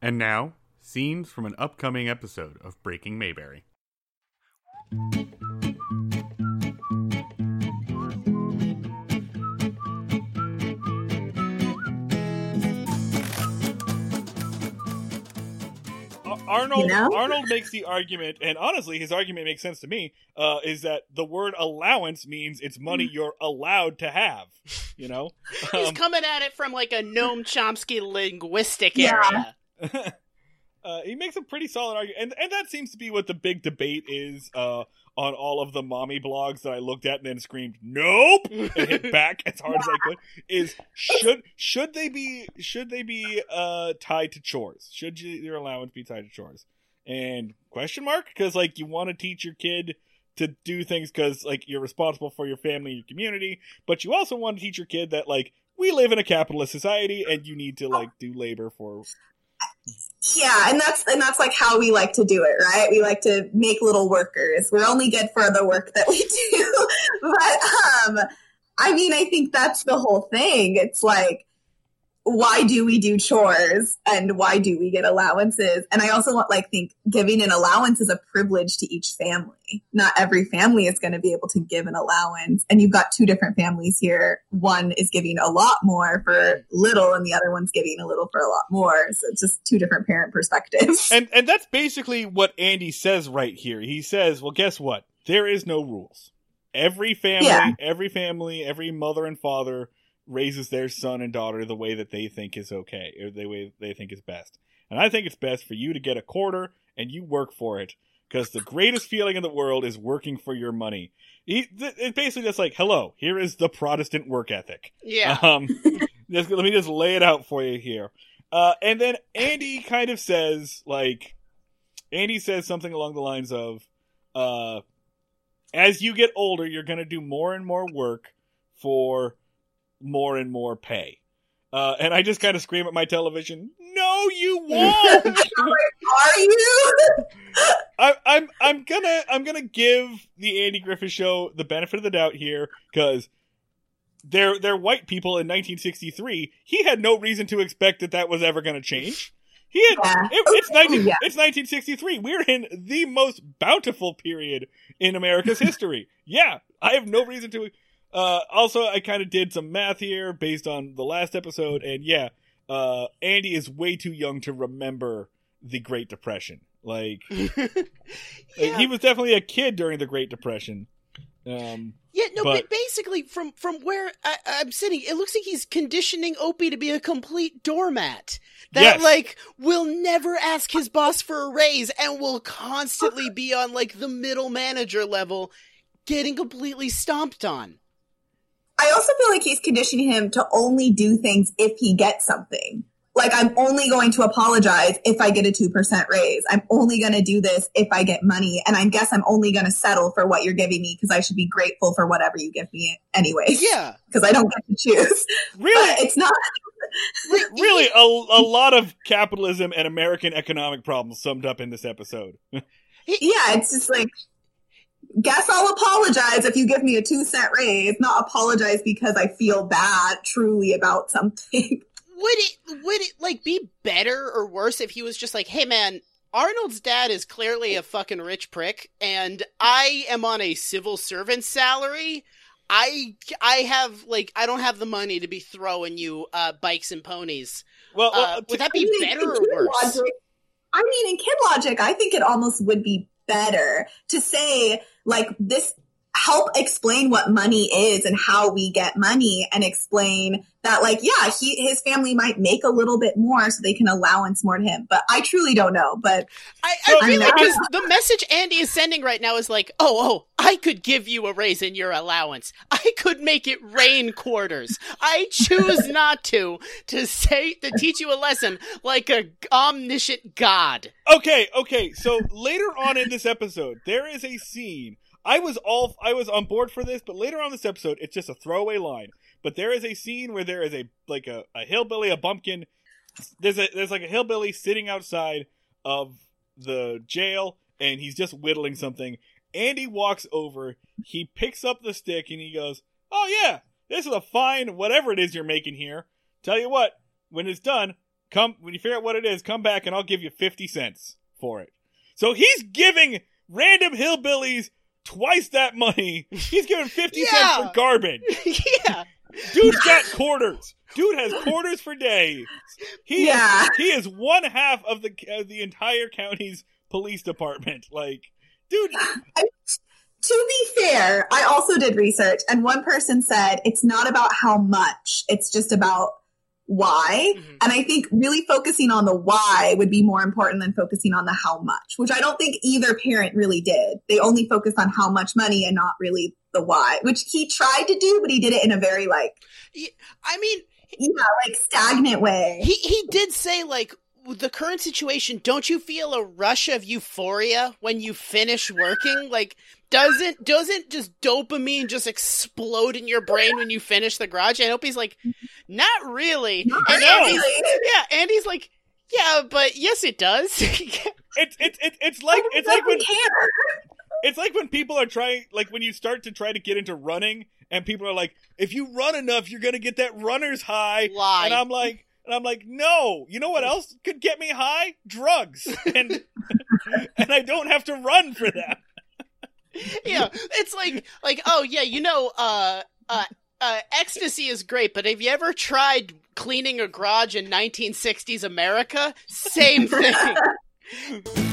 And now, scenes from an upcoming episode of Breaking Mayberry. Arnold You know? Arnold makes the argument, and honestly, his argument makes sense to me. Uh, is that the word allowance means it's money Mm. you're allowed to have? You know, He's Um, coming at it from like a Noam Chomsky linguistic Yeah. area. uh, he makes a pretty solid argument, and and that seems to be what the big debate is uh, on all of the mommy blogs that I looked at and then screamed nope and hit back as hard as I could. Is should should they be should they be uh, tied to chores? Should you, your allowance be tied to chores? And question mark because like you want to teach your kid to do things because like you're responsible for your family and your community, but you also want to teach your kid that like we live in a capitalist society and you need to like do labor for Yeah, and that's and that's like how we like to do it, right? We like to make little workers. We're only good for the work that we do. but um I mean, I think that's the whole thing. It's like why do we do chores and why do we get allowances? And I also want like think giving an allowance is a privilege to each family. Not every family is going to be able to give an allowance. And you've got two different families here. One is giving a lot more for little and the other one's giving a little for a lot more. So it's just two different parent perspectives. and and that's basically what Andy says right here. He says, "Well, guess what? There is no rules. Every family, Yeah. every family, every mother and father raises their son and daughter the way that they think is okay, or the way they think is best. And I think it's best for you to get a quarter and you work for it." Because the greatest feeling in the world is working for your money. He, th- it's basically just like, hello, here is the Protestant work ethic. Yeah. Um, just, let me just lay it out for you here. Uh, and then Andy kind of says, like, Andy says something along the lines of, uh, as you get older, you're going to do more and more work for more and more pay. Uh, and I just kind of scream at my television, no, you won't! Are you? I, I'm I'm gonna I'm gonna give the Andy Griffith Show the benefit of the doubt here because they're they're white people in 1963. He had no reason to expect that that was ever going to change. He had Yeah. it, it's 19 Yeah. it's 1963. We're in the most bountiful period in America's history. Yeah, I have no reason to. Uh, also, I kind of did some math here based on the last episode, and yeah, uh, Andy is way too young to remember the Great Depression. Like, yeah. he was definitely a kid during the Great Depression. Um, Yeah, no, but, But- basically, from from where I, I'm sitting, it looks like he's conditioning Opie to be a complete doormat. That Yes. like will never ask his boss for a raise and will constantly be on like the middle manager level, getting completely stomped on. I also feel like he's conditioning him to only do things if he gets something. Like, I'm only going to apologize if I get a 2% raise. I'm only going to do this if I get money. And I guess I'm only going to settle for what you're giving me because I should be grateful for whatever you give me anyway. Yeah, Because I don't get to choose. really, But it's not. really, a, a lot of capitalism and American economic problems summed up in this episode. Yeah, it's just like, guess I'll apologize if you give me a two cent raise, not apologize because I feel bad truly about something. would it would it like be better or worse if he was just like, hey man, Arnold's dad is clearly a fucking rich prick, and I am on a civil servant salary. I I have like I don't have the money to be throwing you uh, bikes and ponies. Well, Uh, well, would that be I mean, better or worse? Logic, I mean, in kid logic, I think it almost would be better to say, like, this help explain what money is and how we get money and explain that like yeah he his family might make a little bit more so they can allowance more to him but i truly don't know but I, So- I feel I like know. 'cause the message Andy is sending right now is like, oh, oh, I could give you a raise in your allowance. I could make it rain quarters. I choose not to, to say, to teach you a lesson like a omniscient god. Okay, okay. So later on in this episode, there is a scene. I was all I was on board for this, but later on this episode, it's just a throwaway line. But there is a scene where there is a like a, a hillbilly, a bumpkin. There's a there's like a hillbilly sitting outside of the jail, and he's just whittling something. Andy walks over, he picks up the stick, and he goes, "Oh yeah, this is a fine whatever it is you're making here. Tell you what, when it's done, come when you figure out what it is, come back and I'll give you fifty cents for it. So he's giving random hillbillies twice that money. He's giving fifty Yeah. cents for garbage. yeah. Dude's got quarters. Dude has quarters for days. He Yeah. is, he is one half of the uh, the entire county's police department. Like, dude, To be fair, I also did research, and one person said it's not about how much, it's just about why. Mhm. And I think really focusing on the why would be more important than focusing on the how much, which I don't think either parent really did. They only focused on how much money and not really the why, which he tried to do, but he did it in a very like, I mean, yeah, like stagnant way. he he did say like the current situation, don't you feel a rush of euphoria when you finish working? Like doesn't doesn't just dopamine just explode in your brain when you finish the garage? And Opie's like, not really. Not and really. Andy's, yeah, Andy's like, yeah, but yes, it does. it's it's it's it's like it's like when it's like when people are trying like when you start to try to get into running and people are like if you run enough you're gonna get that runner's high Lie. and i'm like and i'm like no you know what else could get me high drugs and and i don't have to run for that yeah, it's like like oh yeah, you know, uh, uh, uh, ecstasy is great, but have you ever tried cleaning a garage in 1960s America? Same thing.